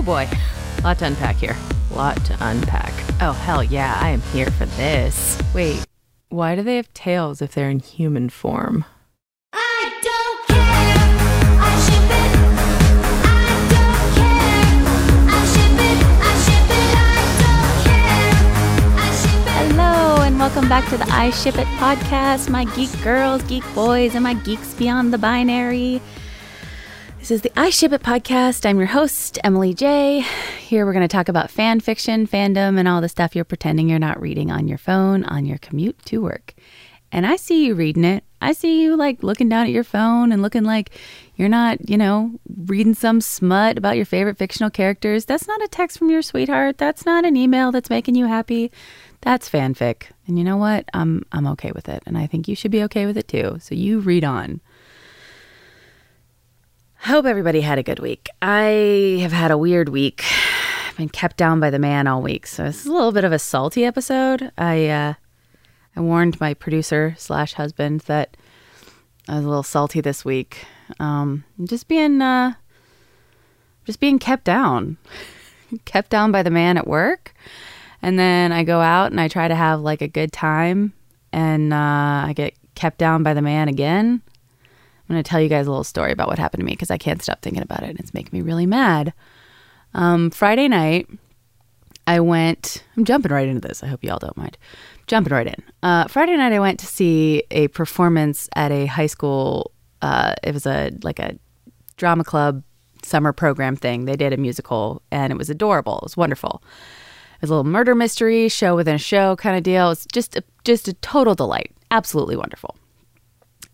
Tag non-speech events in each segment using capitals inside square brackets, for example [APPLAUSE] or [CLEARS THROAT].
Oh boy, lot to unpack here. A Lot to unpack. Oh hell yeah, I am here for this. Wait, why do they have tails if they're in human form? I don't care. I ship it. I don't care. I ship it. I ship it. I don't care. I ship it. Hello, and welcome back to the I Ship It podcast, my geek girls, geek boys, and my geeks beyond the binary. This is the I Ship It podcast. I'm your host, Emily J. Here we're going to talk about fan fiction, fandom, and all the stuff you're pretending you're not reading on your phone on your commute to work. And I see you reading it. I see you like looking down at your phone and looking like you're not, you know, reading some smut about your favorite fictional characters. That's not a text from your sweetheart. That's not an email that's making you happy. That's fanfic. And you know what? I'm I'm okay with it. And I think you should be okay with it too. So you read on. Hope everybody had a good week. I have had a weird week. I've [SIGHS] been kept down by the man all week. So this is a little bit of a salty episode. I uh I warned my producer slash husband that I was a little salty this week. Um, just being, uh, just being kept down, [LAUGHS] kept down by the man at work, and then I go out and I try to have like a good time, and uh, I get kept down by the man again. I'm going to tell you guys a little story about what happened to me because I can't stop thinking about it. and It's making me really mad. Um, Friday night, I went. I'm jumping right into this. I hope y'all don't mind. Jumping right in. Uh, Friday night, I went to see a performance at a high school. Uh, it was a like a drama club summer program thing. They did a musical, and it was adorable. It was wonderful. It was a little murder mystery show within a show kind of deal. It's just a, just a total delight. Absolutely wonderful.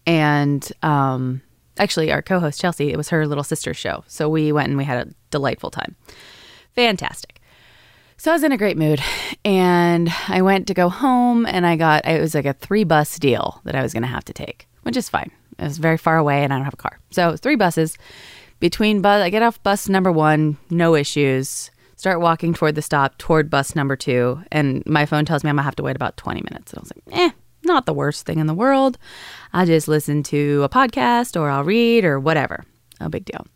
And um, actually, our co-host Chelsea, it was her little sister's show, so we went and we had a delightful time. Fantastic. So I was in a great mood and I went to go home and I got, it was like a three bus deal that I was going to have to take, which is fine. It was very far away and I don't have a car. So three buses between bus, I get off bus number one, no issues, start walking toward the stop toward bus number two. And my phone tells me I'm going to have to wait about 20 minutes. And I was like, eh, not the worst thing in the world. I'll just listen to a podcast or I'll read or whatever. No big deal.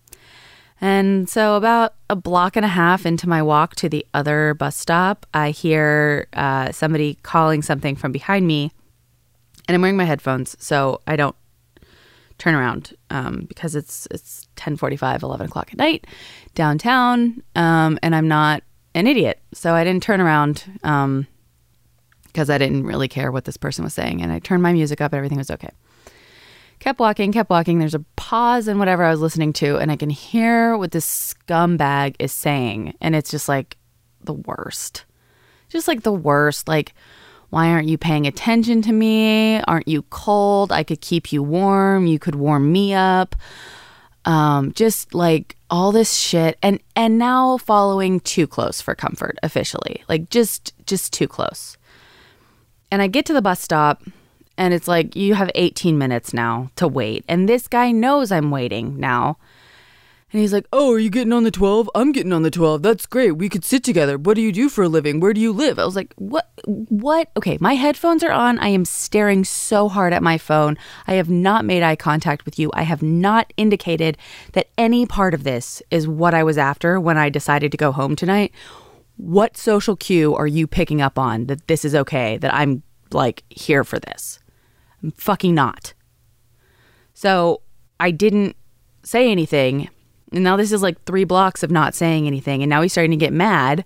And so, about a block and a half into my walk to the other bus stop, I hear uh, somebody calling something from behind me, and I'm wearing my headphones, so I don't turn around um, because it's it's 10:45, 11 o'clock at night downtown, um, and I'm not an idiot, so I didn't turn around because I didn't really care what this person was saying, and I turned my music up, and everything was okay kept walking, kept walking. There's a pause in whatever I was listening to, and I can hear what this scumbag is saying. And it's just like the worst. Just like the worst. Like, why aren't you paying attention to me? Aren't you cold? I could keep you warm. You could warm me up. Um, just like all this shit and and now following too close for comfort officially like just just too close and i get to the bus stop and it's like you have 18 minutes now to wait. And this guy knows i'm waiting now. And he's like oh are you getting on the 12 i'm getting on the 12 that's great. We could sit together. What do you do for a living? Where do you live? I was like what what? Okay my headphones are on. I am staring so hard at my phone. I have not made eye contact with you. I have not indicated that any part of this is what i was after when i decided to go home tonight what social cue are you picking up on that this is okay that i'm like here for this I'm fucking not. So I didn't say anything. And now this is like three blocks of not saying anything. And now he's starting to get mad.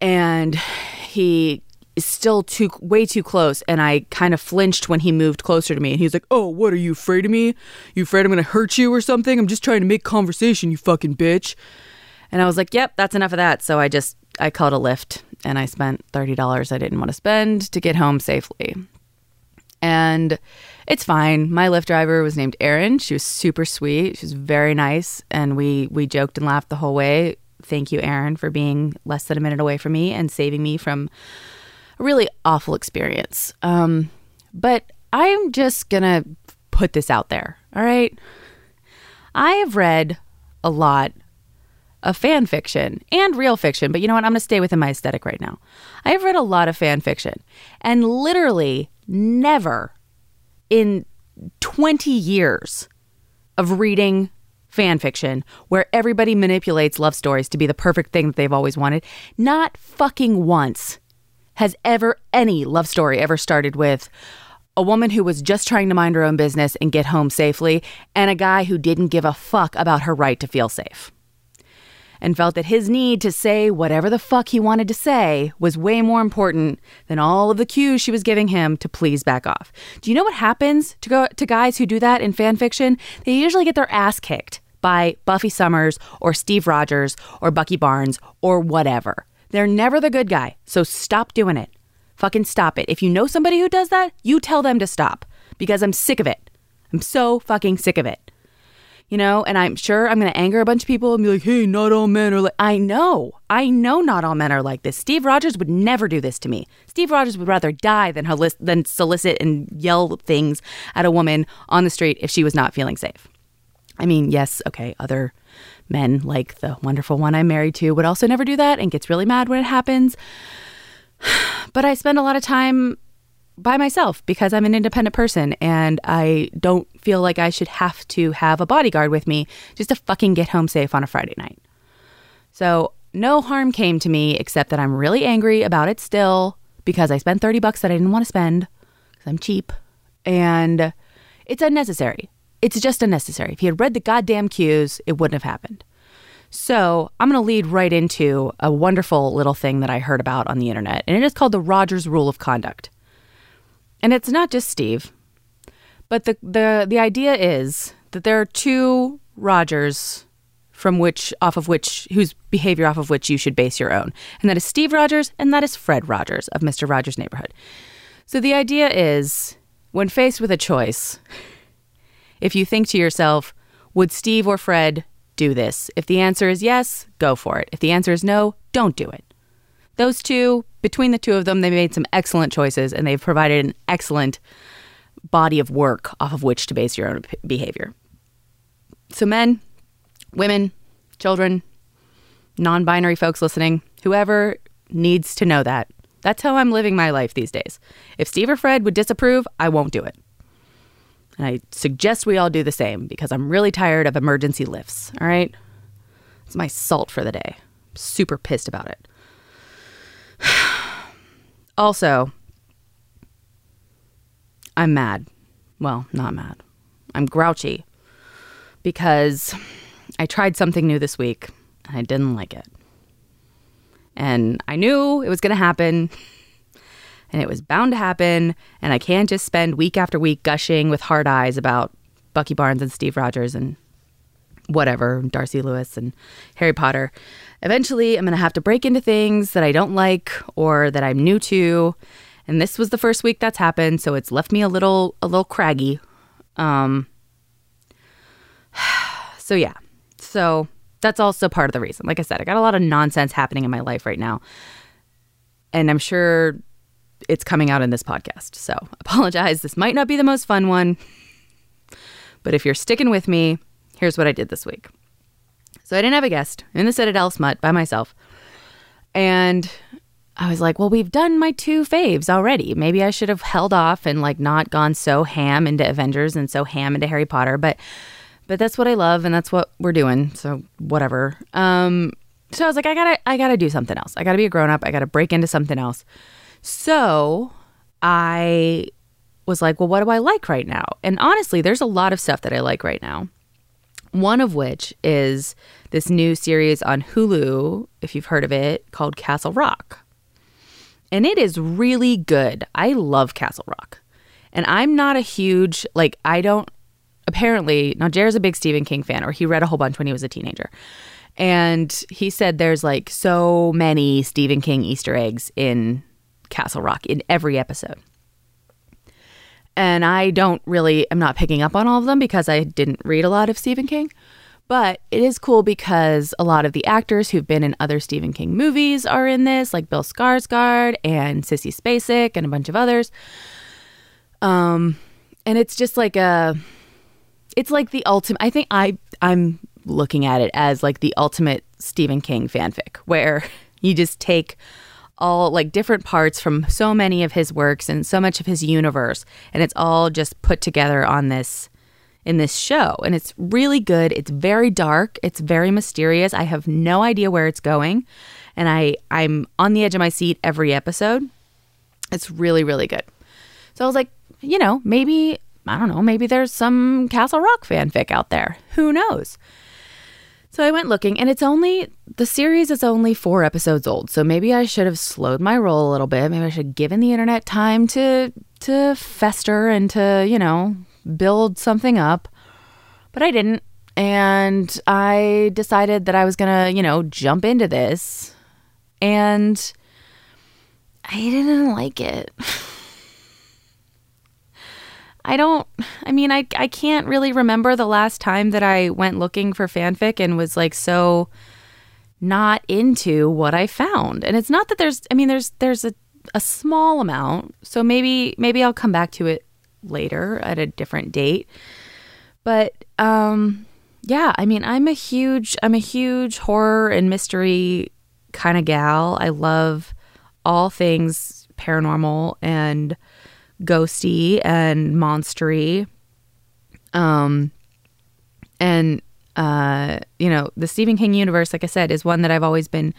And he is still too way too close. And I kind of flinched when he moved closer to me. And he's like, Oh, what are you afraid of me? You afraid I'm gonna hurt you or something? I'm just trying to make conversation, you fucking bitch. And I was like, Yep, that's enough of that. So I just I called a Lyft and I spent thirty dollars I didn't want to spend to get home safely and it's fine. My Lyft driver was named Erin. She was super sweet. She was very nice, and we we joked and laughed the whole way. Thank you, Erin, for being less than a minute away from me and saving me from a really awful experience. Um, but I'm just gonna put this out there. All right, I have read a lot of fan fiction and real fiction, but you know what? I'm going to stay within my aesthetic right now. I have read a lot of fan fiction and literally never in 20 years of reading fan fiction where everybody manipulates love stories to be the perfect thing that they've always wanted. Not fucking once has ever any love story ever started with a woman who was just trying to mind her own business and get home safely and a guy who didn't give a fuck about her right to feel safe and felt that his need to say whatever the fuck he wanted to say was way more important than all of the cues she was giving him to please back off. Do you know what happens to go to guys who do that in fan fiction? They usually get their ass kicked by Buffy Summers or Steve Rogers or Bucky Barnes or whatever. They're never the good guy, so stop doing it. Fucking stop it. If you know somebody who does that, you tell them to stop because I'm sick of it. I'm so fucking sick of it you know, and I'm sure I'm going to anger a bunch of people and be like, hey, not all men are like, I know, I know not all men are like this. Steve Rogers would never do this to me. Steve Rogers would rather die than, holic- than solicit and yell things at a woman on the street if she was not feeling safe. I mean, yes, okay, other men like the wonderful one I'm married to would also never do that and gets really mad when it happens. [SIGHS] But I spend a lot of time by myself because I'm an independent person and I don't feel like I should have to have a bodyguard with me just to fucking get home safe on a Friday night. So, no harm came to me except that I'm really angry about it still because I spent 30 bucks that I didn't want to spend because I'm cheap and it's unnecessary. It's just unnecessary. If he had read the goddamn cues, it wouldn't have happened. So, I'm going to lead right into a wonderful little thing that I heard about on the internet, and it is called the Rogers Rule of Conduct. And it's not just Steve, but the the the idea is that there are two Rogers from which off of which whose behavior off of which you should base your own. And that is Steve Rogers and that is Fred Rogers of Mr. Rogers' Neighborhood. So the idea is when faced with a choice, if you think to yourself, would Steve or Fred do this? If the answer is yes, go for it. If the answer is no, don't do it. Those two, between the two of them, they made some excellent choices and they've provided an excellent body of work off of which to base your own behavior. So, men, women, children, non binary folks listening, whoever needs to know that. That's how I'm living my life these days. If Steve or Fred would disapprove, I won't do it. And I suggest we all do the same because I'm really tired of emergency lifts, all right? It's my salt for the day. super pissed about it. [SIGHS] Also, I'm mad. Well, not mad. I'm grouchy because I tried something new this week and I didn't like it. And I knew it was going to happen [LAUGHS] and it was bound to happen. And I can't just spend week after week gushing with hard eyes about Bucky Barnes and Steve Rogers and whatever, Darcy Lewis and Harry Potter. Eventually, I'm going to have to break into things that I don't like or that I'm new to. And this was the first week that's happened, so it's left me a little a little craggy. Um [SIGHS] So yeah. So that's also part of the reason. Like I said, I got a lot of nonsense happening in my life right now. And I'm sure it's coming out in this podcast. So [LAUGHS] apologize. This might not be the most fun one. But if you're sticking with me, here's what I did this week. So I didn't have a guest in the Citadel Smut by myself. And I was like, well, we've done my two faves already. Maybe I should have held off and like not gone so ham into Avengers and so ham into Harry Potter, but but that's what I love and that's what we're doing. So whatever. Um so I was like, I gotta I gotta do something else. I gotta be a grown up. I gotta break into something else. So I was like, well, what do I like right now? And honestly, there's a lot of stuff that I like right now. One of which is this new series on Hulu, if you've heard of it, called Castle Rock. And it is really good. I love Castle Rock. And I'm not a huge, like, I don't, apparently, now Jared's a big Stephen King fan, or he read a whole bunch when he was a teenager. And he said there's like so many Stephen King Easter eggs in Castle Rock in every episode. And I don't really, I'm not picking up on all of them because I didn't read a lot of Stephen King. But it is cool because a lot of the actors who've been in other Stephen King movies are in this, like Bill Skarsgård and Sissy Spacek and a bunch of others. Um, and it's just like a, it's like the ultimate. I think I I'm looking at it as like the ultimate Stephen King fanfic, where [LAUGHS] you just take all like different parts from so many of his works and so much of his universe, and it's all just put together on this in this show. And it's really good. It's very dark. It's very mysterious. I have no idea where it's going. And I, I'm on the edge of my seat every episode. It's really, really good. So I was like, you know, maybe, I don't know, maybe there's some Castle Rock fanfic out there. Who knows? So I went looking, and it's only the series is only four episodes old. So maybe I should have slowed my roll a little bit. Maybe I should have given the internet time to to fester and to you know build something up. But I didn't, and I decided that I was gonna you know jump into this, and I didn't like it. [LAUGHS] I don't I mean I I can't really remember the last time that I went looking for fanfic and was like so not into what I found. And it's not that there's I mean there's there's a a small amount. So maybe maybe I'll come back to it later at a different date. But um yeah, I mean I'm a huge I'm a huge horror and mystery kind of gal. I love all things paranormal and ghosty and monstery. Um, and uh, you know, the Stephen King universe, like I said, is one that I've always been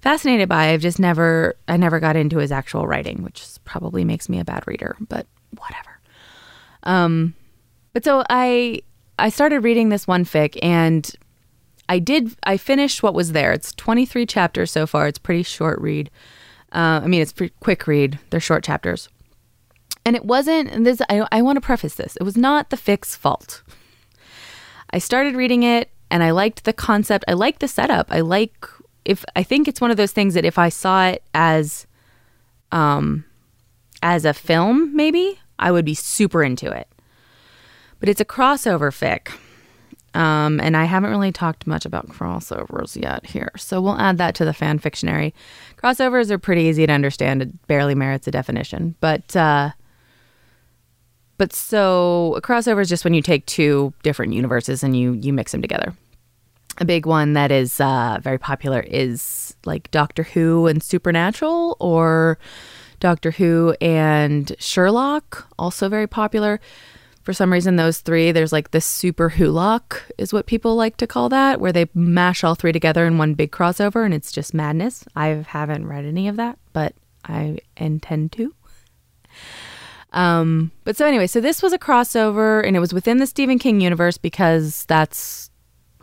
fascinated by. I've just never, I never got into his actual writing, which probably makes me a bad reader, but whatever. Um, but so I, I started reading this one fic, and I did, I finished what was there. It's twenty three chapters so far. It's pretty short read. Uh, I mean, it's pretty quick read. They're short chapters. And it wasn't, and this, I, I want to preface this, it was not the fic's fault. I started reading it and I liked the concept. I liked the setup. I like, if, I think it's one of those things that if I saw it as, um, as a film, maybe, I would be super into it. But it's a crossover fic. Um, and I haven't really talked much about crossovers yet here. So we'll add that to the fan fictionary. Crossovers are pretty easy to understand. It barely merits a definition. But, uh, but so a crossover is just when you take two different universes and you you mix them together. A big one that is uh, very popular is like Doctor Who and Supernatural, or Doctor Who and Sherlock, also very popular. For some reason, those three, there's like the super Wholock, is what people like to call that, where they mash all three together in one big crossover and it's just madness. I haven't read any of that, but I intend to. Um, but so anyway, so this was a crossover and it was within the Stephen King universe because that's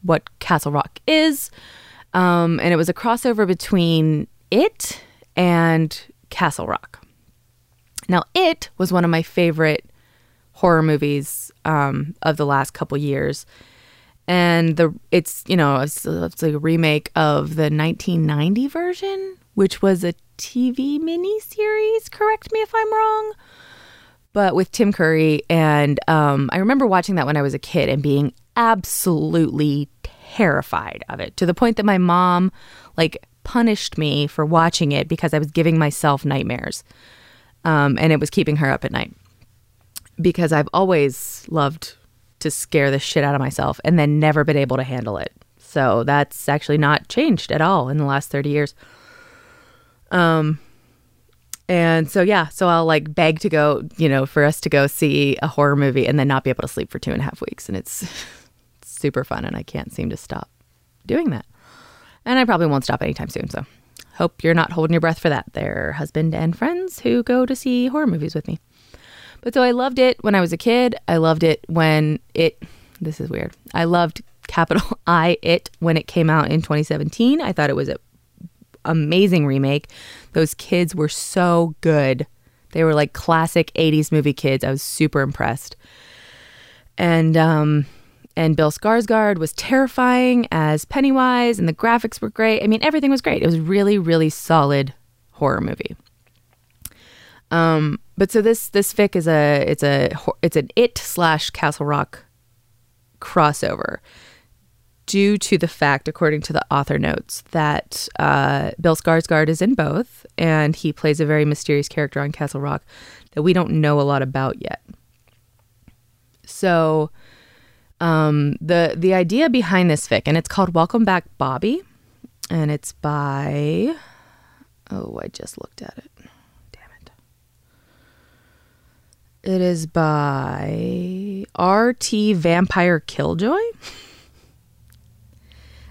what Castle Rock is. Um, and it was a crossover between it and Castle Rock. Now, it was one of my favorite horror movies um, of the last couple years. And the it's you know it's, it's a remake of the 1990 version, which was a TV miniseries. Correct me if I'm wrong but with Tim Curry. And um, I remember watching that when I was a kid and being absolutely terrified of it to the point that my mom like punished me for watching it because I was giving myself nightmares. Um, and it was keeping her up at night because I've always loved to scare the shit out of myself and then never been able to handle it. So that's actually not changed at all in the last 30 years. Um, and so, yeah, so I'll like beg to go, you know, for us to go see a horror movie and then not be able to sleep for two and a half weeks. And it's [LAUGHS] super fun. And I can't seem to stop doing that. And I probably won't stop anytime soon. So, hope you're not holding your breath for that there, husband and friends who go to see horror movies with me. But so I loved it when I was a kid. I loved it when it, this is weird. I loved capital [LAUGHS] I it when it came out in 2017. I thought it was a amazing remake. Those kids were so good. They were like classic 80s movie kids. I was super impressed. And um and Bill Skarsgård was terrifying as Pennywise and the graphics were great. I mean, everything was great. It was really really solid horror movie. Um but so this this fic is a it's a it's an it slash Castle Rock crossover due to the fact, according to the author notes, that uh, Bill Skarsgård is in both, and he plays a very mysterious character on Castle Rock that we don't know a lot about yet. So, um, the the idea behind this fic, and it's called "Welcome Back, Bobby," and it's by oh, I just looked at it. Damn it. It is by R.T. Vampire Killjoy. [LAUGHS]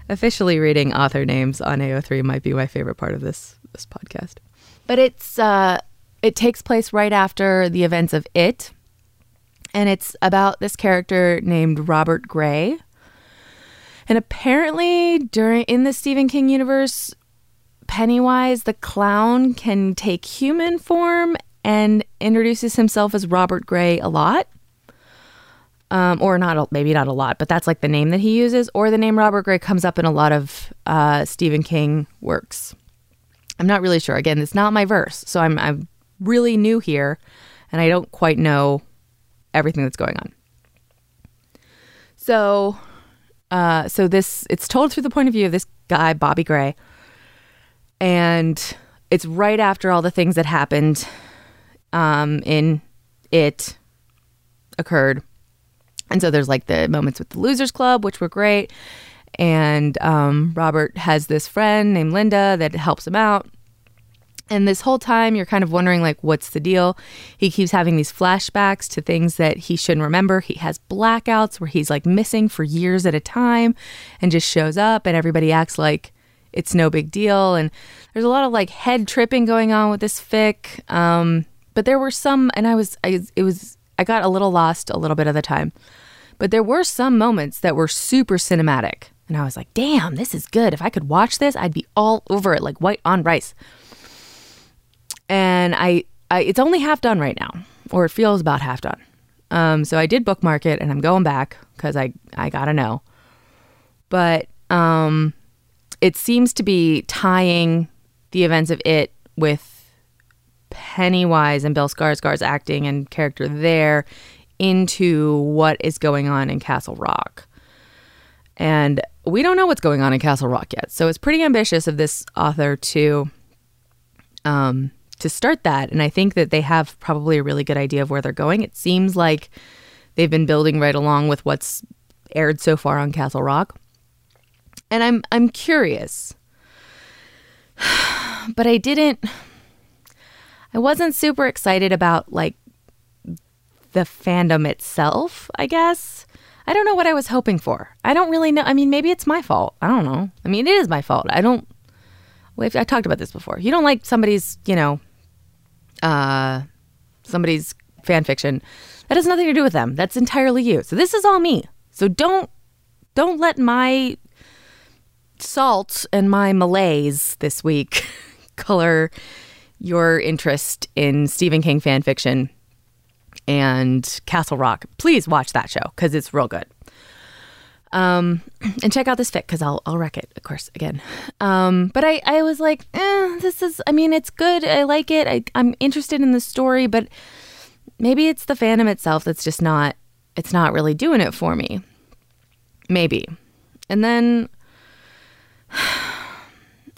Officially reading author names on AO3 might be my favorite part of this this podcast. But it's uh it takes place right after the events of It. And it's about this character named Robert Gray. And apparently during in the Stephen King universe, Pennywise the clown can take human form and introduces himself as Robert Gray a lot. Um, or not, a- maybe not a lot, but that's like the name that he uses. Or the name Robert Gray comes up in a lot of uh, Stephen King works. I'm not really sure. Again, it's not my verse, so I'm I'm really new here, and I don't quite know everything that's going on. So, uh, so this it's told through the point of view of this guy Bobby Gray, and it's right after all the things that happened um, in it occurred. And so there's like the moments with the Losers Club, which were great. And um, Robert has this friend named Linda that helps him out. And this whole time, you're kind of wondering, like, what's the deal? He keeps having these flashbacks to things that he shouldn't remember. He has blackouts where he's like missing for years at a time and just shows up, and everybody acts like it's no big deal. And there's a lot of like head tripping going on with this fic. Um, but there were some, and I was, I, it was, I got a little lost a little bit of the time. But there were some moments that were super cinematic. And I was like, damn, this is good. If I could watch this, I'd be all over it like white on rice. And I, I it's only half done right now, or it feels about half done. Um, so I did bookmark it and I'm going back because I, I gotta know. But um, it seems to be tying the events of it with Pennywise and Bill Skarsgård's acting and character there into what is going on in Castle Rock. And we don't know what's going on in Castle Rock yet. So it's pretty ambitious of this author to um to start that and I think that they have probably a really good idea of where they're going. It seems like they've been building right along with what's aired so far on Castle Rock. And I'm I'm curious. [SIGHS] But I didn't I wasn't super excited about like the fandom itself, I guess. I don't know what I was hoping for. I don't really know. I mean, maybe it's my fault. I don't know. I mean, it is my fault. I don't. Well, I talked about this before. You don't like somebody's, you know, uh, somebody's fan fiction. That has nothing to do with them. That's entirely you. So this is all me. So don't don't let my salt and my malaise this week [LAUGHS] color your interest in Stephen King fan fiction and Castle Rock. Please watch that show because it's real good. Um, [CLEARS THROAT] and check out this fic because I'll I'll wreck it, of course, again. Um, but I I was like, eh, this is. I mean, it's good. I like it. I, I'm interested in the story, but maybe it's the fandom itself that's just not. It's not really doing it for me. Maybe, and then.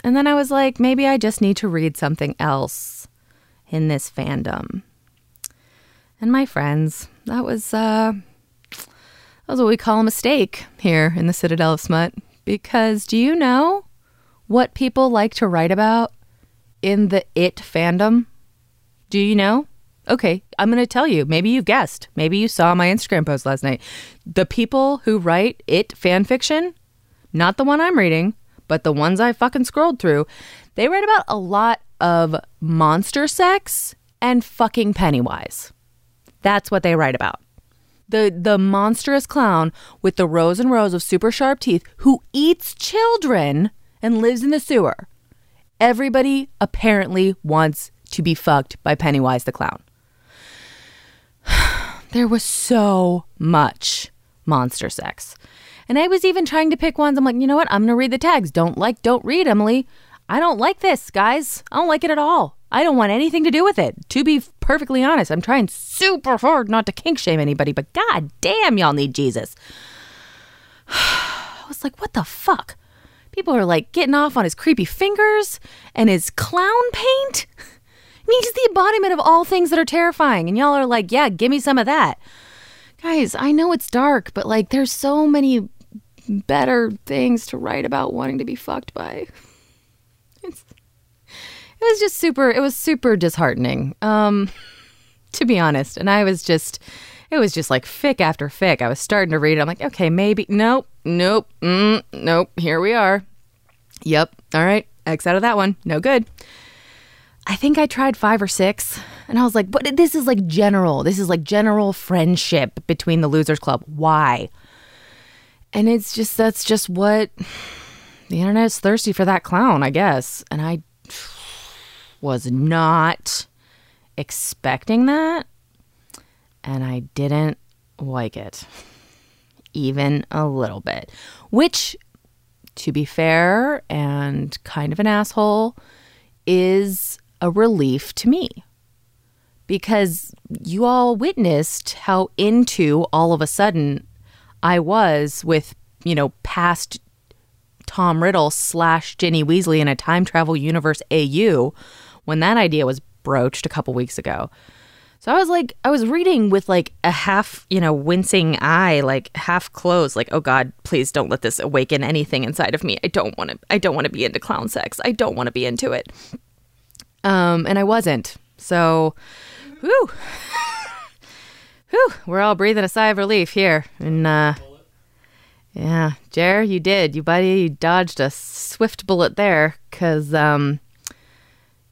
And then I was like, maybe I just need to read something else in this fandom. And my friends, that was uh that was what we call a mistake here in the Citadel of Smut. Because do you know what people like to write about in the it fandom? Do you know? Okay, I'm going to tell you. Maybe you've guessed. Maybe you saw my Instagram post last night. The people who write it fan fiction, not the one I'm reading, but the ones I fucking scrolled through, they write about a lot of monster sex and fucking Pennywise. That's what they write about. The the monstrous clown with the rows and rows of super sharp teeth who eats children and lives in the sewer. Everybody apparently wants to be fucked by Pennywise the clown. [SIGHS] there was so much monster sex. And I was even trying to pick ones. I'm like, you know what? I'm going to read the tags. Don't like, don't read, Emily. I don't like this, guys. I don't like it at all. I don't want anything to do with it. To be perfectly honest, I'm trying super hard not to kink shame anybody, but god damn, y'all need Jesus. [SIGHS] I was like, what the fuck? People are like getting off on his creepy fingers and his clown paint. [LAUGHS] I mean, he's the embodiment of all things that are terrifying. And y'all are like, yeah, give me some of that. Guys, I know it's dark, but like there's so many better things to write about wanting to be fucked by. It's, it was just super, it was super disheartening. Um, to be honest. And I was just, it was just like fic after fic. I was starting to read it. I'm like, okay, maybe. Nope, nope, mm, nope. Here we are. Yep. All right. X out of that one. No good. I think I tried five or six. And I was like, but this is like general. This is like general friendship between the Losers Club. Why? And it's just, that's just what the internet is thirsty for that clown, I guess. And I was not expecting that. And I didn't like it, even a little bit. Which, to be fair and kind of an asshole, is a relief to me because you all witnessed how into all of a sudden I was with, you know, past Tom Riddle slash Ginny Weasley in a time travel universe AU when that idea was broached a couple weeks ago. So I was like, I was reading with like a half, you know, wincing eye, like half closed, like, oh God, please don't let this awaken anything inside of me. I don't want to, I don't want to be into clown sex. I don't want to be into it. Um, and I wasn't. So, whew, [LAUGHS] whew, we're all breathing a sigh of relief here. And, uh, yeah, Jer, you did. You buddy, you dodged a swift bullet there because, um,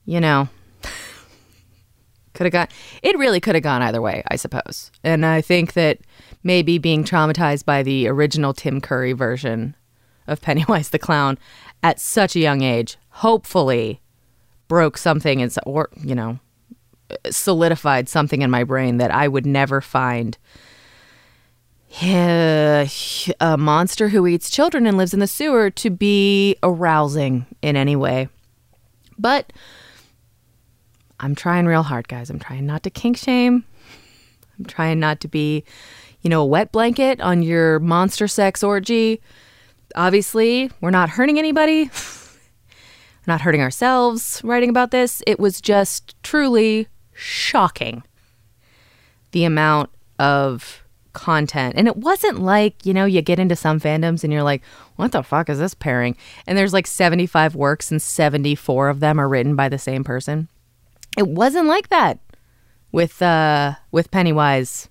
you know, [LAUGHS] could have gone, it really could have gone either way, I suppose. And I think that maybe being traumatized by the original Tim Curry version of Pennywise the Clown at such a young age, hopefully broke something and or you know solidified something in my brain that I would never find a monster who eats children and lives in the sewer to be arousing in any way. But I'm trying real hard, guys. I'm trying not to kink shame. I'm trying not to be, you know, a wet blanket on your monster sex orgy. Obviously, we're not hurting anybody. [LAUGHS] Not hurting ourselves writing about this. It was just truly shocking the amount of content. And it wasn't like, you know, you get into some fandoms and you're like, what the fuck is this pairing? And there's like 75 works and 74 of them are written by the same person. It wasn't like that with uh with Pennywise.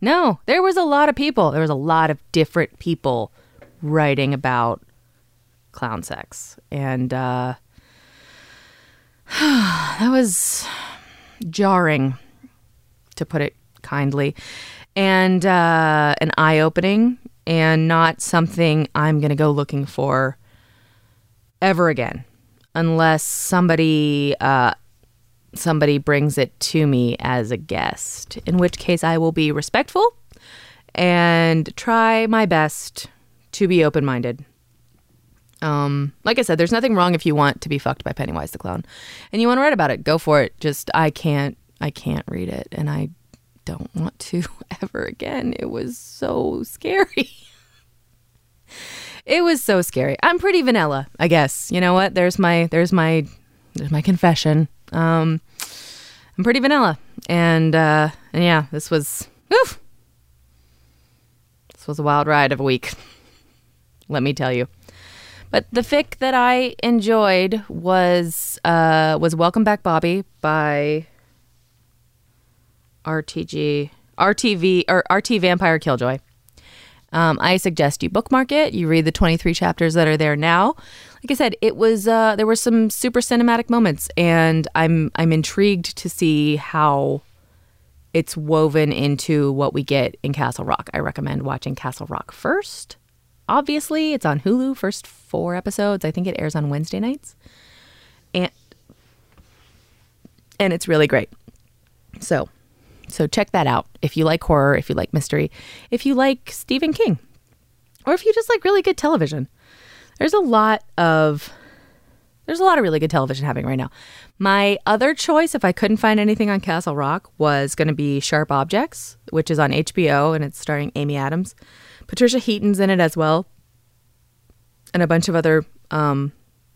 No, there was a lot of people. There was a lot of different people writing about clown sex. And uh [SIGHS] that was jarring to put it kindly and uh, an eye-opening and not something i'm going to go looking for ever again unless somebody uh, somebody brings it to me as a guest in which case i will be respectful and try my best to be open-minded um, like I said, there's nothing wrong if you want to be fucked by Pennywise the clown, and you want to write about it. Go for it. Just I can't, I can't read it, and I don't want to [LAUGHS] ever again. It was so scary. [LAUGHS] it was so scary. I'm pretty vanilla, I guess. You know what? There's my, there's my, there's my confession. Um, I'm pretty vanilla, and uh, and yeah, this was, oof, this was a wild ride of a week. [LAUGHS] Let me tell you. But the fic that I enjoyed was uh, was Welcome Back Bobby by RTG RTV or RT Vampire Killjoy. Um, I suggest you bookmark it. You read the 23 chapters that are there now. Like I said, it was uh, there were some super cinematic moments, and I'm I'm intrigued to see how it's woven into what we get in Castle Rock. I recommend watching Castle Rock first. Obviously, it's on Hulu. First four episodes. I think it airs on Wednesday nights, and and it's really great. So, so check that out if you like horror, if you like mystery, if you like Stephen King, or if you just like really good television. There's a lot of there's a lot of really good television happening right now. My other choice, if I couldn't find anything on Castle Rock, was going to be Sharp Objects, which is on HBO and it's starring Amy Adams. Patricia Heaton's in it as well, and a bunch of other um,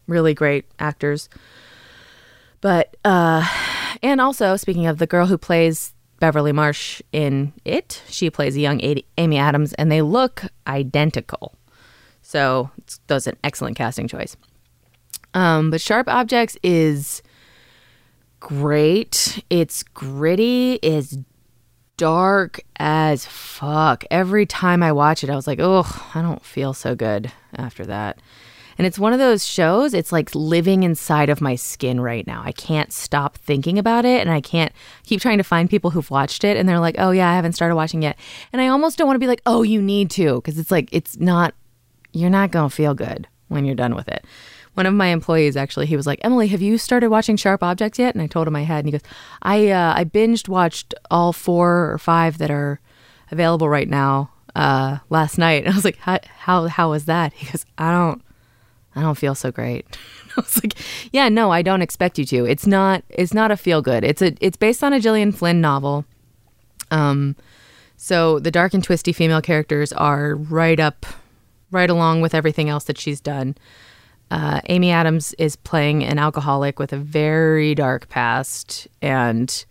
really great actors. But uh, and also speaking of the girl who plays Beverly Marsh in it, she plays a young Amy Adams, and they look identical. So that's an excellent casting choice. Um, but Sharp Objects is great. It's gritty. It's dark as fuck. Every time I watch it, I was like, oh, I don't feel so good after that. And it's one of those shows, it's like living inside of my skin right now. I can't stop thinking about it and I can't keep trying to find people who've watched it and they're like, oh, yeah, I haven't started watching yet. And I almost don't want to be like, oh, you need to, because it's like, it's not, you're not going to feel good when you're done with it. One of my employees actually, he was like, Emily, have you started watching Sharp Objects yet? And I told him I had, and he goes, I uh, I binged watched all four or five that are available right now uh, last night. And [LAUGHS] I was like, how, how how was that? He goes, I don't I don't feel so great. [LAUGHS] I was like, yeah, no, I don't expect you to. It's not it's not a feel good. It's a it's based on a Gillian Flynn novel. Um so the dark and twisty female characters are right up right along with everything else that she's done. Uh, Amy Adams is playing an alcoholic with a very dark past, and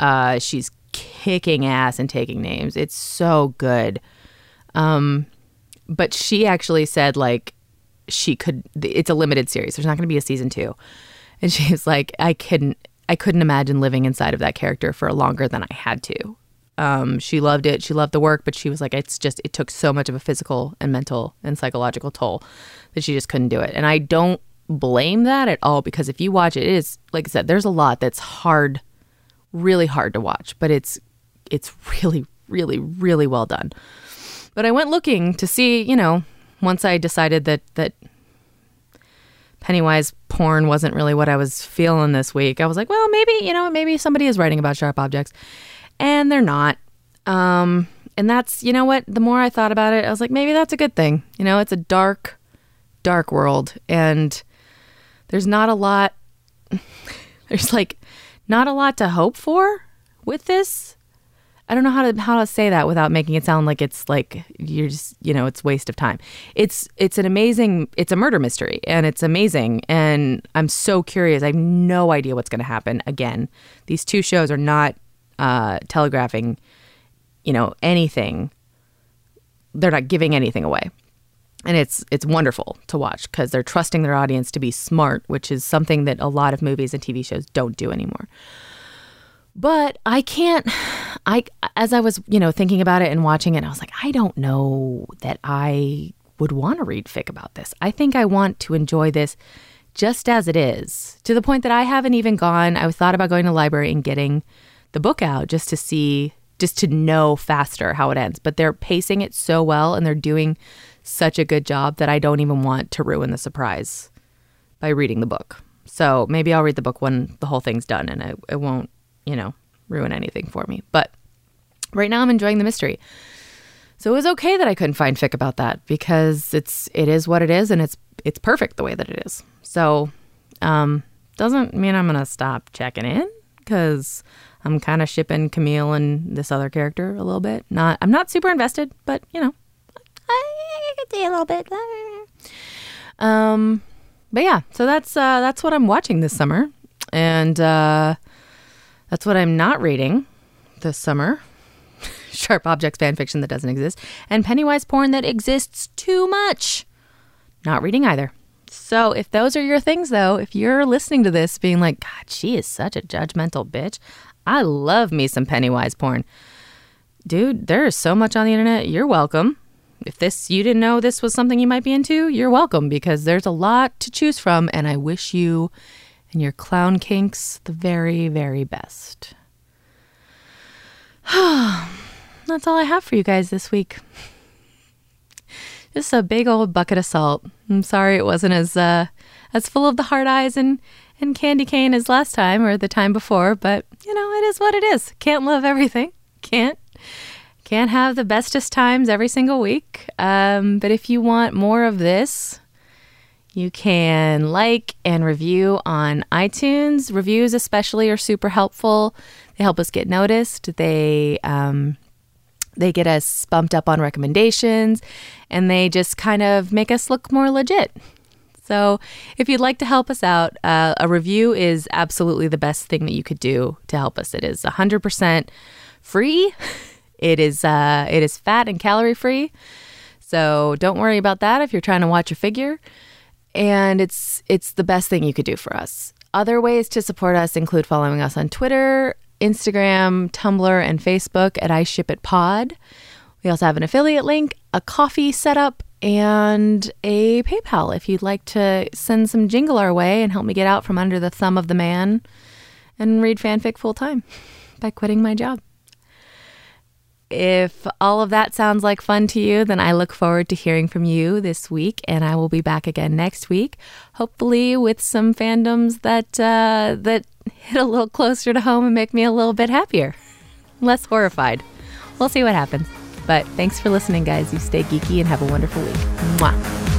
uh, she's kicking ass and taking names. It's so good. Um, but she actually said like she could. It's a limited series. There's not going to be a season two, and [LAUGHS] she was like, I couldn't. I couldn't imagine living inside of that character for longer than I had to. Um, she loved it. She loved the work, but she was like, it's just, it took so much of a physical and mental and psychological toll that she just couldn't do it. And I don't blame that at all because if you watch it, it is, like I said, there's a lot that's hard, really hard to watch, but it's, it's [LAUGHS] really, really, really well done. But I went looking to see, you know, once I decided that, that Pennywise porn wasn't really what I was feeling this week, I was like, well, maybe, you know, maybe somebody is writing about sharp objects and they're not. Um, and that's, you know what, the more I thought about it, I was like, maybe that's a good thing. You know, it's a dark, dark world, and there's not a lot, [LAUGHS] there's like not a lot to hope for with this. I don't know how to how to say that without making it sound like it's like you're just you know it's waste of time. It's it's an amazing it's a murder mystery and it's amazing and I'm so curious. I have no idea what's going to happen again. These two shows are not uh, telegraphing, you know, anything. They're not giving anything away, and it's it's wonderful to watch because they're trusting their audience to be smart, which is something that a lot of movies and TV shows don't do anymore. But I can't. I as I was you know thinking about it and watching it, I was like, I don't know that I would want to read fic about this. I think I want to enjoy this just as it is, to the point that I haven't even gone. I thought about going to the library and getting the book out just to see, just to know faster how it ends. But they're pacing it so well and they're doing such a good job that I don't even want to ruin the surprise by reading the book. So maybe I'll read the book when the whole thing's done and it, it won't, you know, ruin anything for me. But right now I'm enjoying the mystery. So it was okay that I couldn't find fic about that because it's it is what it is and it's it's perfect the way that it is. So um doesn't mean I'm gonna stop checking in because I'm kind of shipping Camille and this other character a little bit. Not I'm not super invested, but you know, I, could see a little bit. Um, but yeah, so that's uh, that's what I'm watching this summer, and uh, that's what I'm not reading this summer. [LAUGHS] Sharp objects fan fiction that doesn't exist, and Pennywise porn that exists too much. Not reading either. So if those are your things, though, if you're listening to this being like, God, she is such a judgmental bitch, I love me some Pennywise porn. Dude, there is so much on the internet. You're welcome. If this you didn't know this was something you might be into, you're welcome because there's a lot to choose from, and I wish you and your clown kinks the very, very best. [SIGHS] That's all I have for you guys this week. Just a big old bucket of salt. I'm sorry it wasn't as uh, as full of the hard eyes and and candy cane as last time or the time before, but you know it is what it is. Can't love everything. Can't can't have the bestest times every single week. Um, but if you want more of this, you can like and review on iTunes. Reviews, especially, are super helpful. They help us get noticed. They um, they get us bumped up on recommendations, and they just kind of make us look more legit. So, if you'd like to help us out, uh, a review is absolutely the best thing that you could do to help us. It is 100% free. [LAUGHS] It is uh, it is fat and calorie free. So don't worry about that if you're trying to watch a figure. And it's it's the best thing you could do for us. Other ways to support us include following us on Twitter, Instagram, Tumblr, and Facebook at I Ship It Pod. We also have an affiliate link, a Ko-fi setup, and a PayPal if you'd like to send some jingle our way and help me get out from under the thumb of the man and read fanfic full time by quitting my job. If all of that sounds like fun to you, then I look forward to hearing from you this week, and I will be back again next week, hopefully with some fandoms that uh, that hit a little closer to home and make me a little bit happier, less horrified. We'll see what happens. But thanks for listening, guys. You stay geeky and have a wonderful week. Mwah.